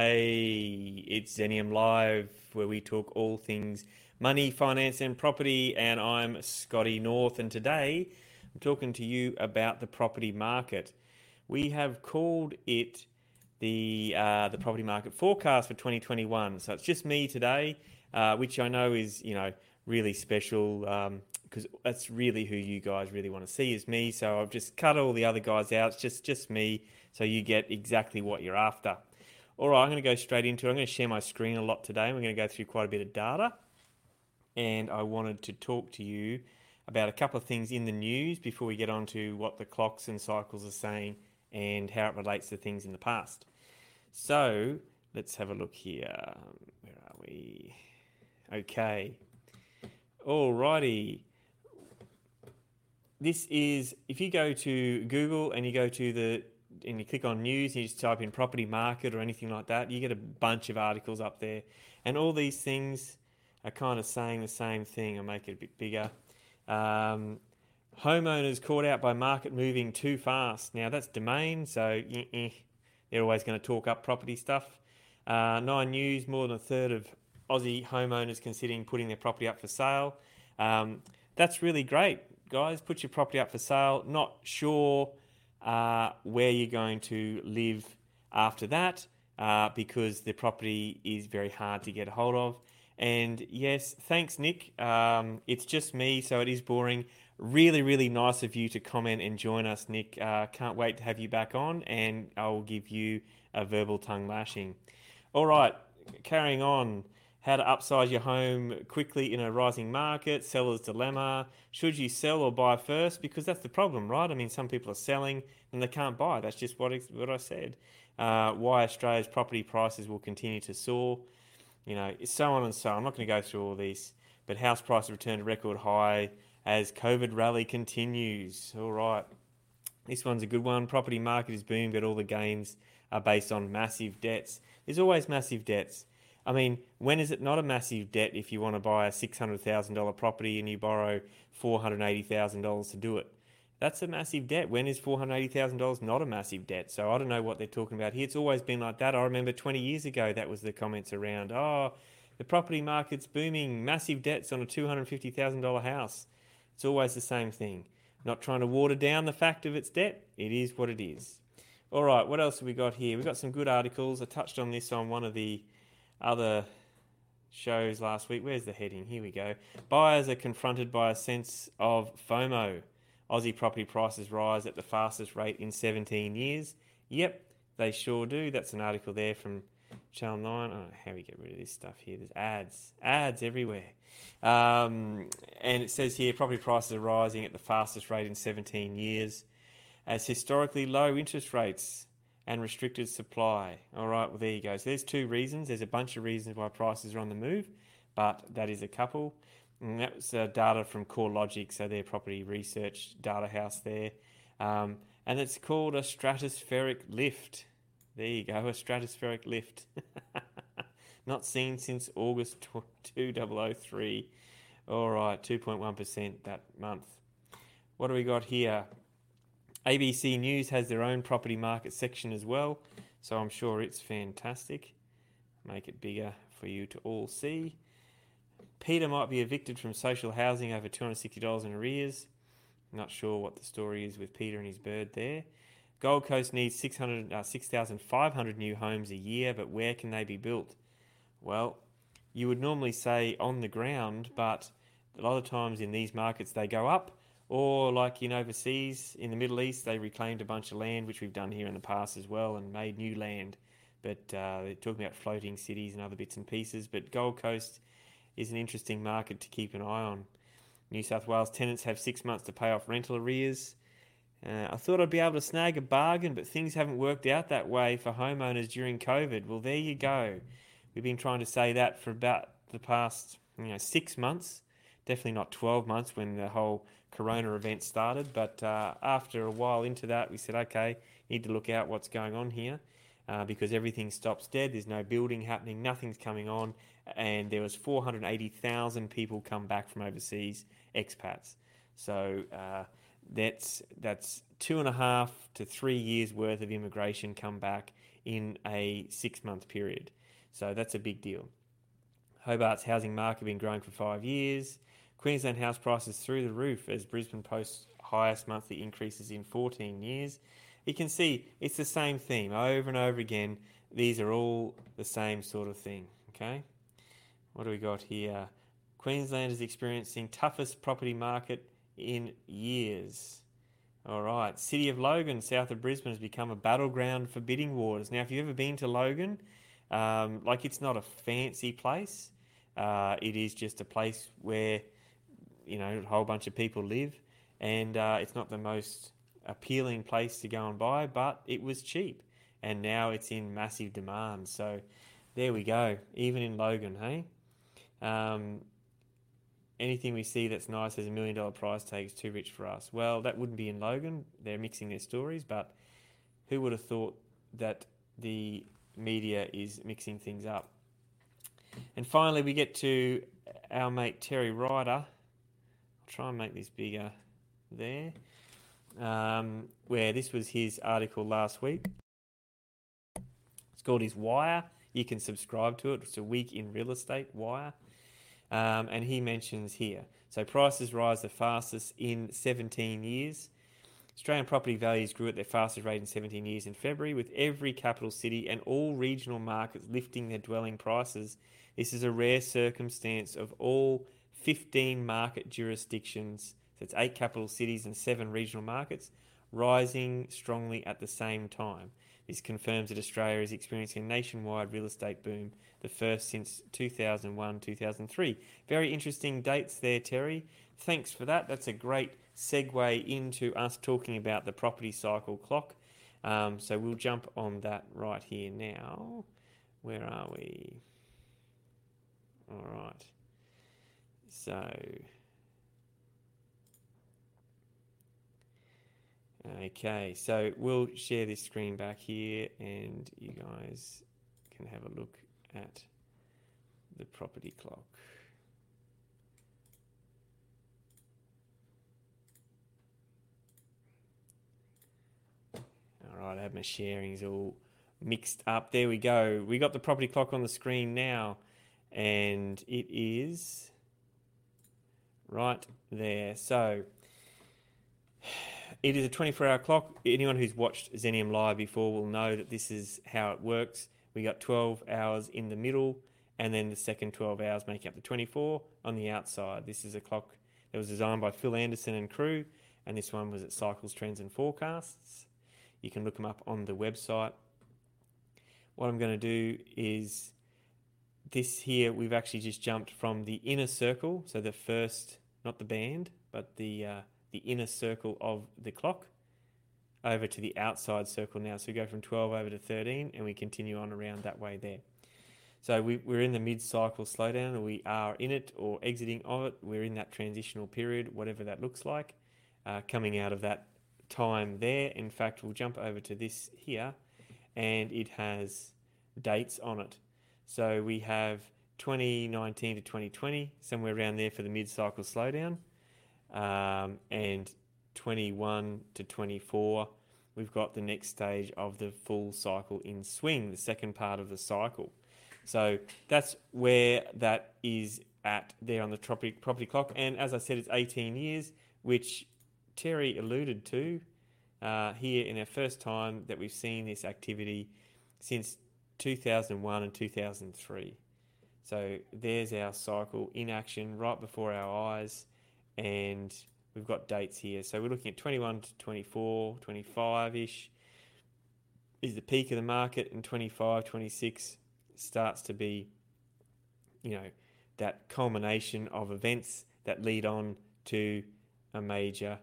Hey, it's Xenium Live, where we talk all things money, finance, and property. And I'm Scotty North, and today I'm talking to you about the property market. We have called it the uh, the property market forecast for 2021. So it's just me today, uh, which I know is you know really special because um, that's really who you guys really want to see is me. So I've just cut all the other guys out. It's just just me, so you get exactly what you're after. All right, I'm going to go straight into it. I'm going to share my screen a lot today. We're going to go through quite a bit of data, and I wanted to talk to you about a couple of things in the news before we get on to what the clocks and cycles are saying and how it relates to things in the past. So let's have a look here. Where are we? Okay. Alrighty. This is if you go to Google and you go to the and you click on news you just type in property market or anything like that, you get a bunch of articles up there. And all these things are kind of saying the same thing. I'll make it a bit bigger. Um, homeowners caught out by market moving too fast. Now that's domain, so eh, eh, they're always going to talk up property stuff. Uh, Nine News, more than a third of Aussie homeowners considering putting their property up for sale. Um, that's really great, guys. Put your property up for sale. Not sure uh, where you're going to live after that uh, because the property is very hard to get hold of. And yes, thanks, Nick. Um, it's just me, so it is boring. Really, really nice of you to comment and join us, Nick. Uh, can't wait to have you back on, and I'll give you a verbal tongue lashing. All right, carrying on. How to upsize your home quickly in a rising market, seller's dilemma. Should you sell or buy first? Because that's the problem, right? I mean, some people are selling and they can't buy. That's just what, what I said. Uh, why Australia's property prices will continue to soar. You know, so on and so on. I'm not going to go through all these, but house prices return to record high as COVID rally continues. All right. This one's a good one. Property market is booming, but all the gains are based on massive debts. There's always massive debts. I mean, when is it not a massive debt if you want to buy a $600,000 property and you borrow $480,000 to do it? That's a massive debt. When is $480,000 not a massive debt? So I don't know what they're talking about here. It's always been like that. I remember 20 years ago, that was the comments around, oh, the property market's booming, massive debts on a $250,000 house. It's always the same thing. Not trying to water down the fact of its debt. It is what it is. All right, what else have we got here? We've got some good articles. I touched on this on one of the other shows last week. Where's the heading? Here we go. Buyers are confronted by a sense of FOMO. Aussie property prices rise at the fastest rate in 17 years. Yep, they sure do. That's an article there from Channel 9. I don't know how we get rid of this stuff here. There's ads, ads everywhere. Um, and it says here property prices are rising at the fastest rate in 17 years as historically low interest rates and restricted supply. All right, well, there you go. So there's two reasons. There's a bunch of reasons why prices are on the move, but that is a couple. And that was uh, data from CoreLogic, so their property research data house there. Um, and it's called a stratospheric lift. There you go, a stratospheric lift. Not seen since August 2003. All right, 2.1% that month. What do we got here? ABC News has their own property market section as well, so I'm sure it's fantastic. Make it bigger for you to all see. Peter might be evicted from social housing over $260 in arrears. Not sure what the story is with Peter and his bird there. Gold Coast needs 600, uh, 6,500 new homes a year, but where can they be built? Well, you would normally say on the ground, but a lot of times in these markets they go up or like in overseas, in the Middle East, they reclaimed a bunch of land, which we've done here in the past as well, and made new land. But uh, they're talking about floating cities and other bits and pieces. But Gold Coast is an interesting market to keep an eye on. New South Wales tenants have six months to pay off rental arrears. Uh, I thought I'd be able to snag a bargain, but things haven't worked out that way for homeowners during COVID. Well, there you go. We've been trying to say that for about the past you know six months, definitely not twelve months when the whole Corona event started. But uh, after a while into that, we said, okay, need to look out what's going on here uh, because everything stops dead. There's no building happening, nothing's coming on, and there was 480,000 people come back from overseas, expats. So uh, that's that's two and a half to three years worth of immigration come back in a six month period. So that's a big deal. Hobart's housing market been growing for five years. Queensland house prices through the roof as Brisbane posts highest monthly increases in 14 years. You can see it's the same theme over and over again. These are all the same sort of thing. Okay, what do we got here? Queensland is experiencing toughest property market in years. All right, City of Logan, south of Brisbane, has become a battleground for bidding wars. Now, if you've ever been to Logan, um, like it's not a fancy place. Uh, it is just a place where you know a whole bunch of people live, and uh, it's not the most appealing place to go and buy, but it was cheap, and now it's in massive demand. So there we go. Even in Logan, hey. Um, anything we see that's nice has a million dollar price tag is too rich for us. Well, that wouldn't be in Logan. They're mixing their stories, but who would have thought that the media is mixing things up? And finally, we get to our mate Terry Ryder. Try and make this bigger there, um, where this was his article last week. It's called his Wire. You can subscribe to it. It's a week in real estate, Wire. Um, and he mentions here so prices rise the fastest in 17 years. Australian property values grew at their fastest rate in 17 years in February, with every capital city and all regional markets lifting their dwelling prices. This is a rare circumstance of all 15 market jurisdictions, so it's eight capital cities and seven regional markets, rising strongly at the same time. This confirms that Australia is experiencing a nationwide real estate boom, the first since 2001 2003. Very interesting dates there, Terry. Thanks for that. That's a great segue into us talking about the property cycle clock. Um, so we'll jump on that right here now. Where are we? All right. So. Okay, so we'll share this screen back here and you guys can have a look at the property clock. All right, I have my sharings all mixed up. There we go. We got the property clock on the screen now and it is right there. So it is a 24 hour clock. Anyone who's watched Xenium Live before will know that this is how it works. We got 12 hours in the middle, and then the second 12 hours make up the 24 on the outside. This is a clock that was designed by Phil Anderson and crew, and this one was at Cycles, Trends, and Forecasts. You can look them up on the website. What I'm going to do is this here, we've actually just jumped from the inner circle, so the first, not the band, but the uh, the inner circle of the clock over to the outside circle now. So we go from 12 over to 13 and we continue on around that way there. So we, we're in the mid cycle slowdown, or we are in it or exiting of it. We're in that transitional period, whatever that looks like, uh, coming out of that time there. In fact, we'll jump over to this here and it has dates on it. So we have 2019 to 2020, somewhere around there for the mid cycle slowdown um, and 21 to 24, we've got the next stage of the full cycle in swing, the second part of the cycle. So that's where that is at there on the tropic property clock. And as I said, it's 18 years, which Terry alluded to uh, here in our first time that we've seen this activity since 2001 and 2003. So there's our cycle in action right before our eyes and we've got dates here. So we're looking at 21 to 24, 25 ish is the peak of the market, and 25, 26 starts to be, you know, that culmination of events that lead on to a major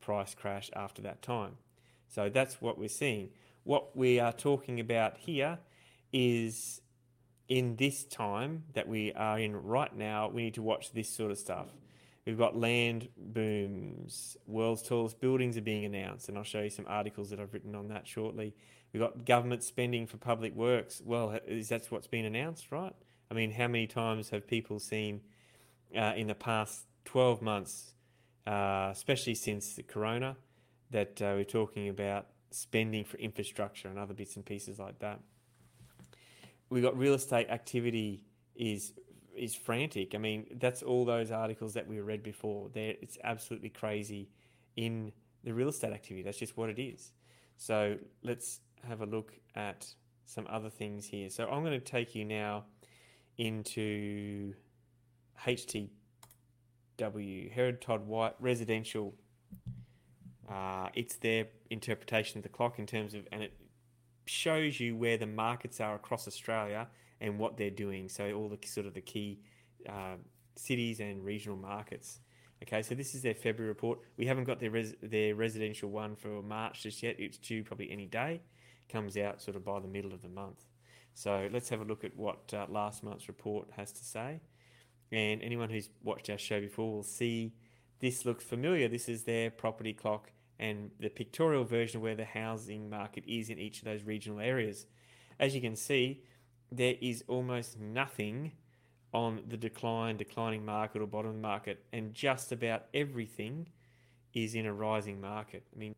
price crash after that time. So that's what we're seeing. What we are talking about here is in this time that we are in right now, we need to watch this sort of stuff. We've got land booms. World's tallest buildings are being announced, and I'll show you some articles that I've written on that shortly. We've got government spending for public works. Well, is that what's been announced, right? I mean, how many times have people seen uh, in the past 12 months, uh, especially since the corona, that uh, we're talking about spending for infrastructure and other bits and pieces like that. We got real estate activity is is frantic. I mean, that's all those articles that we read before. It's absolutely crazy in the real estate activity. That's just what it is. So let's have a look at some other things here. So I'm going to take you now into HTW, Herron Todd White Residential. Uh, it's their interpretation of the clock in terms of, and it shows you where the markets are across Australia and what they're doing. So all the sort of the key uh, cities and regional markets. Okay, so this is their February report. We haven't got their res- their residential one for March just yet. It's due probably any day. Comes out sort of by the middle of the month. So let's have a look at what uh, last month's report has to say. And anyone who's watched our show before will see this looks familiar. This is their property clock and the pictorial version of where the housing market is in each of those regional areas. As you can see, there is almost nothing on the decline, declining market or bottom market, and just about everything is in a rising market. I mean,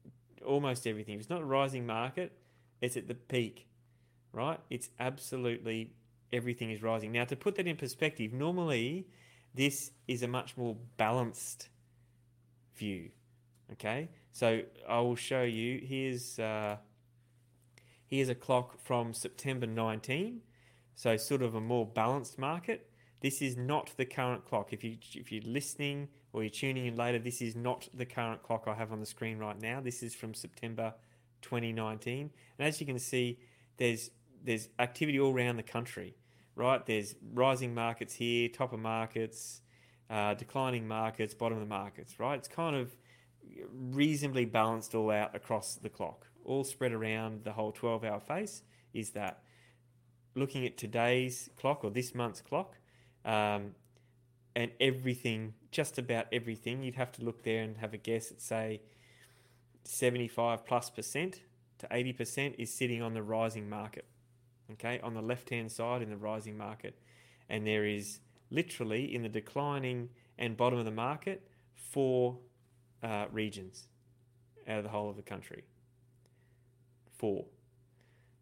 almost everything. If it's not a rising market, it's at the peak, right? It's absolutely everything is rising. Now, to put that in perspective, normally this is a much more balanced view. Okay, so I will show you. Here's uh, here's a clock from September 19 so sort of a more balanced market. This is not the current clock. If you if you're listening or you're tuning in later, this is not the current clock I have on the screen right now. This is from September 2019, and as you can see, there's there's activity all around the country, right? There's rising markets here, top of markets, uh, declining markets, bottom of the markets, right? It's kind of reasonably balanced all out across the clock, all spread around the whole 12-hour face. Is that looking at today's clock or this month's clock, um, and everything, just about everything, you'd have to look there and have a guess at say 75 plus percent to 80 percent is sitting on the rising market. Okay, on the left hand side in the rising market, and there is literally in the declining and bottom of the market four uh, regions out of the whole of the country. Four.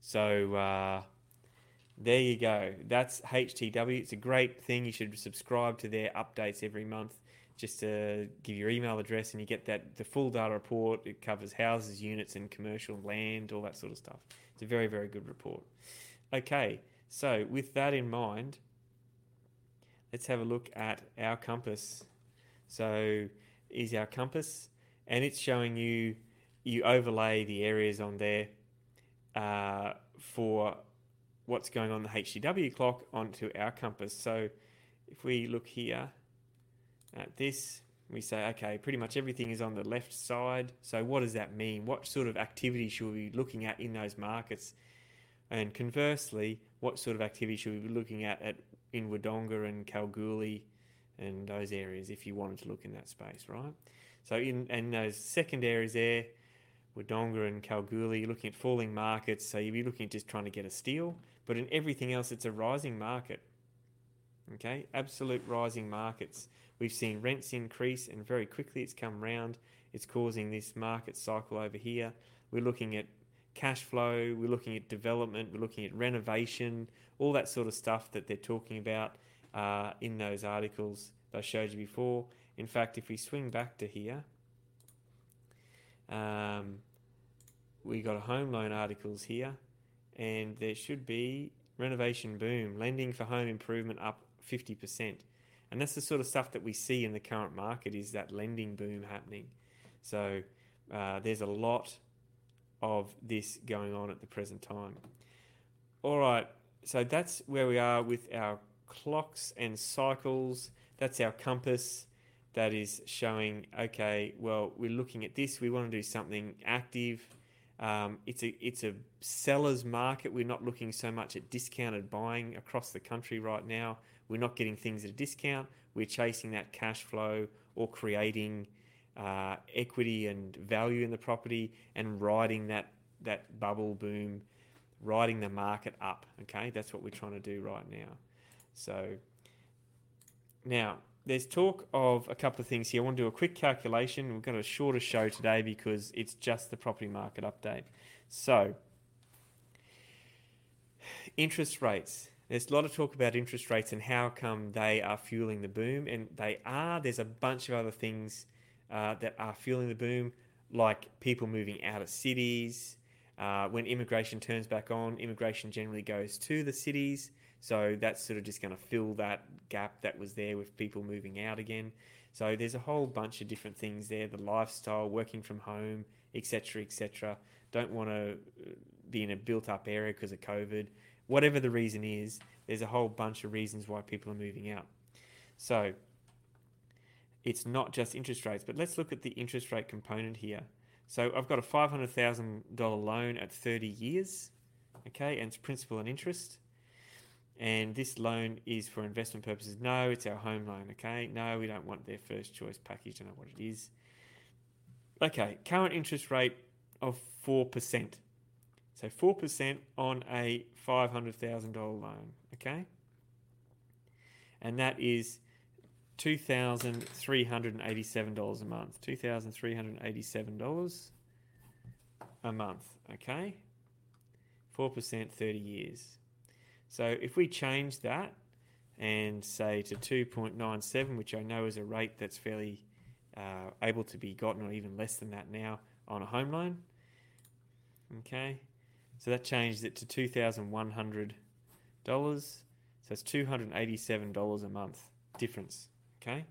So uh, there you go. That's HTW. It's a great thing. You should subscribe to their updates every month just to give your email address and you get that the full data report. It covers houses, units, and commercial land, all that sort of stuff. It's a very, very good report. Okay, so with that in mind, let's have a look at our compass. So is our compass, and it's showing you you overlay the areas on there uh, for what's going on the HTW clock onto our compass. So if we look here at this, we say, okay, pretty much everything is on the left side. So what does that mean? What sort of activity should we be looking at in those markets? And conversely, what sort of activity should we be looking at, at in Wodonga and Kalgoorlie and those areas if you wanted to look in that space, right? So in and those second areas there, Wodonga and Kalgoorlie, you're looking at falling markets, so you'd be looking at just trying to get a steal. But in everything else, it's a rising market. Okay, absolute rising markets. We've seen rents increase, and very quickly it's come round. It's causing this market cycle over here. We're looking at cash flow, we're looking at development, we're looking at renovation, all that sort of stuff that they're talking about uh, in those articles that I showed you before. In fact, if we swing back to here, um, we got a home loan articles here and there should be renovation boom, lending for home improvement up 50%. And that's the sort of stuff that we see in the current market is that lending boom happening. So uh, there's a lot of this going on at the present time. All right, so that's where we are with our clocks and cycles. That's our compass that is showing, okay, well, we're looking at this, we want to do something active um, it's a it's a seller's market. We're not looking so much at discounted buying across the country right now. We're not getting things at a discount. We're chasing that cash flow or creating uh, equity and value in the property and riding that that bubble boom, riding the market up. Okay, that's what we're trying to do right now. So now there's talk of a couple of things here. I want to do a quick calculation. We've got a shorter show today because it's just the property market update. So, interest rates. There's a lot of talk about interest rates and how come they are fueling the boom, and they are. There's a bunch of other things uh, that are fueling the boom, like people moving out of cities. Uh, when immigration turns back on, immigration generally goes to the cities. So that's sort of just going to fill that gap that was there with people moving out again. So there's a whole bunch of different things there the lifestyle, working from home, etc., etc. Don't want to uh, be in a built up area because of COVID. Whatever the reason is, there's a whole bunch of reasons why people are moving out. So it's not just interest rates, but let's look at the interest rate component here. So I've got a $500,000 loan at 30 years, okay, and it's principal and interest and this loan is for investment purposes. No, it's our home loan, okay? No, we don't want their first choice package, don't know what it is. Okay, current interest rate of 4%. So 4% on a $500,000 loan, okay? And that is $2,387 a month. $2,387 a month, okay? 4%, 30 years. So if we change that and say to 2.97, which I know is a rate that's fairly uh, able to be gotten, or even less than that now on a home loan. Okay, so that changes it to $2,100. So it's $287 a month difference. Okay,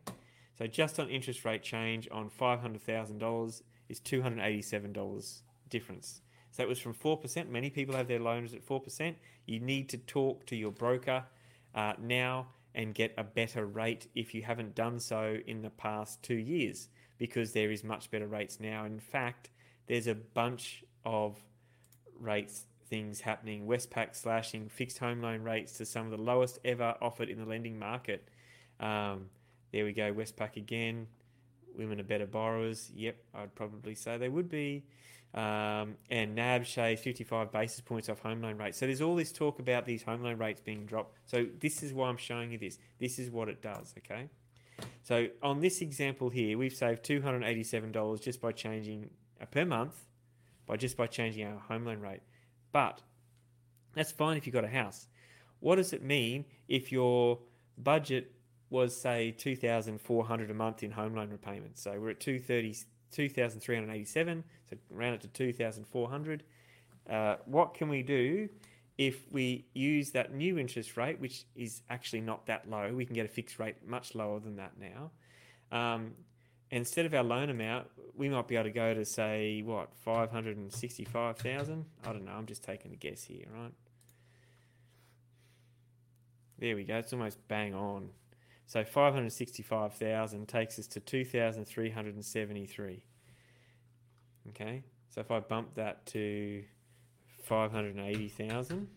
so just on interest rate change on $500,000 is $287 difference. So it was from 4%. Many people have their loans at 4%. You need to talk to your broker uh, now and get a better rate if you haven't done so in the past two years because there is much better rates now. In fact, there's a bunch of rates things happening. Westpac slashing fixed home loan rates to some of the lowest ever offered in the lending market. Um, there we go, Westpac again. Women are better borrowers. Yep, I'd probably say they would be um, and NAB shaves 55 basis points off home loan rates. So there's all this talk about these home loan rates being dropped. So this is why I'm showing you this. This is what it does, okay? So on this example here, we've saved $287 just by changing uh, per month, by just by changing our home loan rate. But that's fine if you've got a house. What does it mean if your budget was say 2400 a month in home loan repayments? So we're at 230 2,387, so round it to 2,400. Uh, what can we do if we use that new interest rate, which is actually not that low? We can get a fixed rate much lower than that now. Um, instead of our loan amount, we might be able to go to say what 565,000. I don't know. I'm just taking a guess here, right? There we go. It's almost bang on. So 565,000 takes us to 2,373. Okay, so if I bump that to 580,000,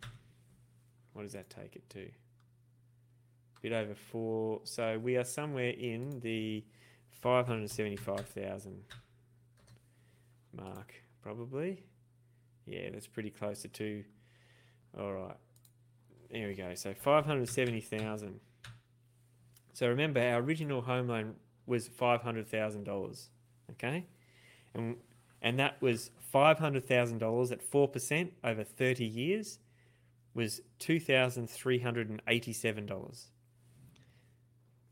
what does that take it to? A bit over four. So we are somewhere in the 575,000 mark, probably. Yeah, that's pretty close to two. All right. There we go. So 570,000 so remember, our original home loan was five hundred thousand dollars. Okay, and and that was five hundred thousand dollars at four percent over thirty years was two thousand three hundred and eighty-seven dollars.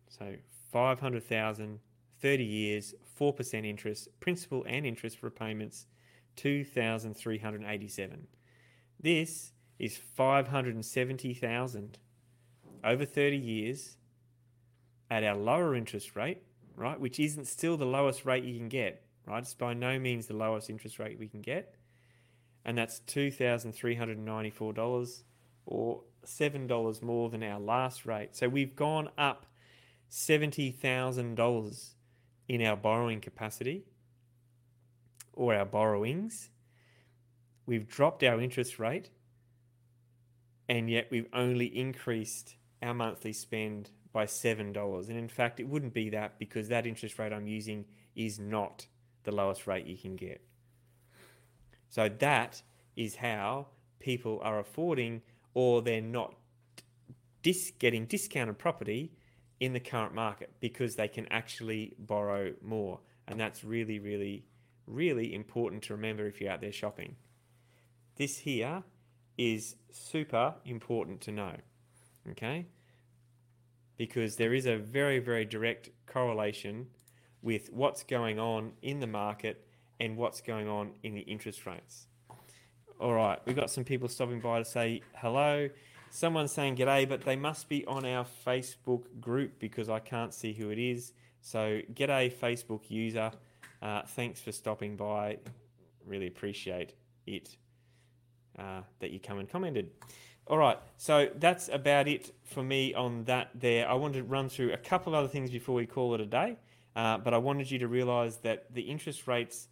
So five hundred thousand, 30 years, four percent interest, principal and interest repayments, two thousand three hundred eighty-seven. This is five hundred and seventy thousand over thirty years at our lower interest rate, right, which isn't still the lowest rate you can get, right? It's by no means the lowest interest rate we can get. And that's $2,394 or $7 more than our last rate. So we've gone up $70,000 in our borrowing capacity or our borrowings. We've dropped our interest rate and yet we've only increased our monthly spend by $7. And in fact, it wouldn't be that because that interest rate I'm using is not the lowest rate you can get. So that is how people are affording or they're not dis- getting discounted property in the current market because they can actually borrow more. And that's really, really, really important to remember if you're out there shopping. This here is super important to know, okay? Because there is a very, very direct correlation with what's going on in the market and what's going on in the interest rates. All right, we've got some people stopping by to say hello. Someone's saying g'day, but they must be on our Facebook group because I can't see who it is. So, g'day, Facebook user. Uh, thanks for stopping by. Really appreciate it uh, that you come and commented. All right, so that's about it for me on that there. I wanted to run through a couple other things before we call it a day, uh, but I wanted you to realize that the interest rates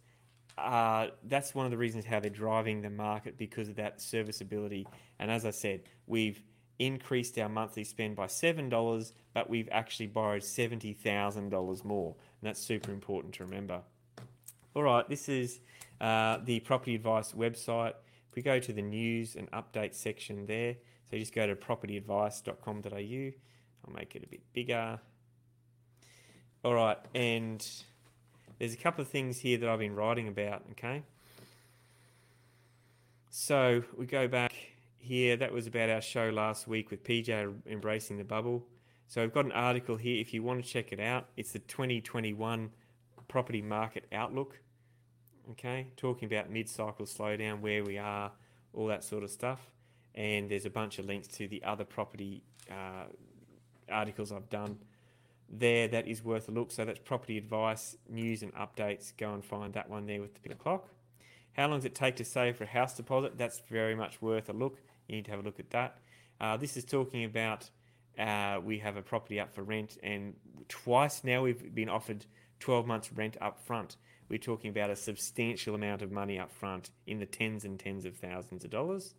uh, that's one of the reasons how they're driving the market because of that serviceability. And as I said, we've increased our monthly spend by $7, but we've actually borrowed $70,000 more. And that's super important to remember. All right, this is uh, the property advice website. We go to the news and update section there, so just go to propertyadvice.com.au. I'll make it a bit bigger. All right, and there's a couple of things here that I've been writing about, okay? So we go back here. That was about our show last week with PJ embracing the bubble. So I've got an article here if you want to check it out. It's the 2021 property market outlook. Okay, talking about mid-cycle slowdown, where we are, all that sort of stuff. And there's a bunch of links to the other property uh, articles I've done there that is worth a look. So that's property advice, news and updates. Go and find that one there with the big clock. How long does it take to save for a house deposit? That's very much worth a look. You need to have a look at that. Uh, this is talking about uh, we have a property up for rent, and twice now we've been offered 12 months rent up front. We're talking about a substantial amount of money up front in the tens and tens of thousands of dollars.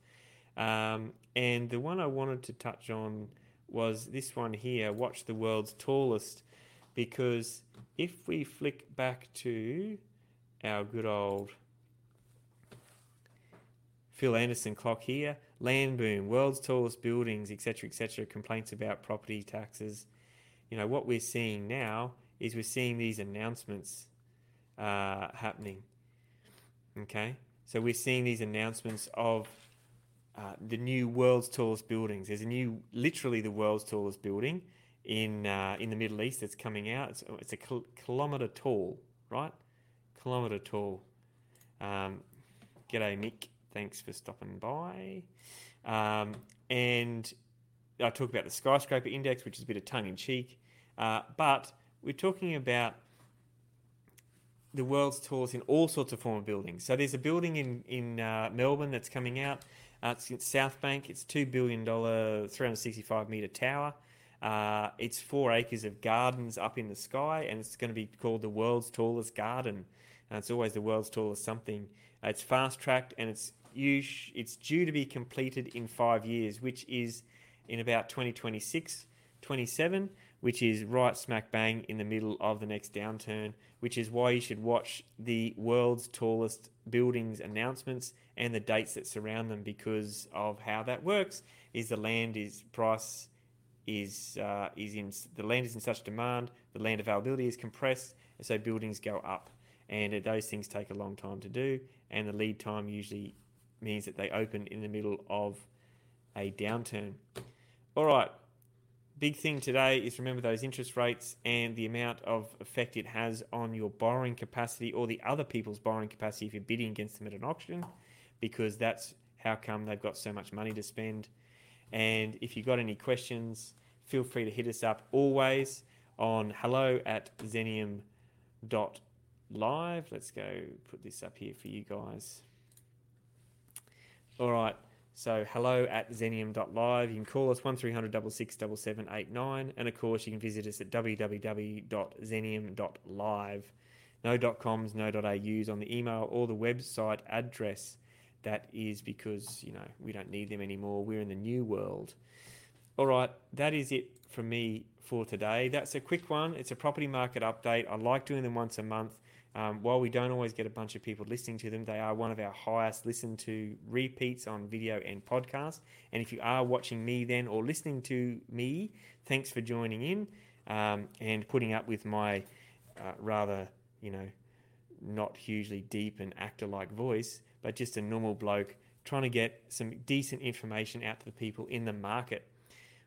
Um, and the one I wanted to touch on was this one here, Watch the World's Tallest, because if we flick back to our good old Phil Anderson clock here, land boom, world's tallest buildings, etc., etc., complaints about property taxes. You know, what we're seeing now is we're seeing these announcements uh, happening. Okay? So we're seeing these announcements of uh, the new world's tallest buildings. There's a new, literally the world's tallest building in uh, in the Middle East that's coming out. It's, it's a kil- kilometre tall, right? Kilometre tall. Um, g'day, Mick. Thanks for stopping by. Um, and I talk about the skyscraper index, which is a bit of tongue in cheek, uh, but we're talking about the world's tallest in all sorts of form of buildings. So there's a building in in uh, Melbourne that's coming out uh, it's South Bank. It's two billion dollar, three hundred sixty-five meter tower. Uh, it's four acres of gardens up in the sky, and it's going to be called the world's tallest garden. And it's always the world's tallest something. Uh, it's fast tracked, and it's it's due to be completed in five years, which is in about 2026, 27, which is right smack bang in the middle of the next downturn. Which is why you should watch the world's tallest buildings announcements and the dates that surround them because of how that works is the land is price is uh, is in the land is in such demand the land availability is compressed and so buildings go up and those things take a long time to do and the lead time usually means that they open in the middle of a downturn all right big thing today is remember those interest rates and the amount of effect it has on your borrowing capacity or the other people's borrowing capacity if you're bidding against them at an auction because that's how come they've got so much money to spend. And if you've got any questions, feel free to hit us up always on hello at xenium.live. Let's go put this up here for you guys. All right. So hello at xenium.live. You can call us 1300 667789. And of course, you can visit us at www.xenium.live. No .coms, no .aus on the email or the website address that is because you know we don't need them anymore. We're in the new world. All right, that is it from me for today. That's a quick one. It's a property market update. I like doing them once a month. Um, while we don't always get a bunch of people listening to them, they are one of our highest listened to repeats on video and podcast. And if you are watching me then or listening to me, thanks for joining in. um, and putting up with my uh, rather, you know, not hugely deep and actor like voice, but just a normal bloke trying to get some decent information out to the people in the market.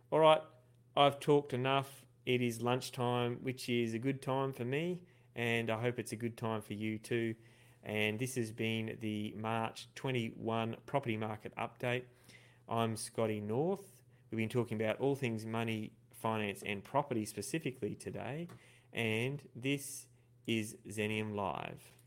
All right, I've talked enough. It is lunchtime, which is a good time for me, and I hope it's a good time for you too. And this has been the March 21 property market update. I'm Scotty North. We've been talking about all things money, finance, and property specifically today, and this is Xenium Live.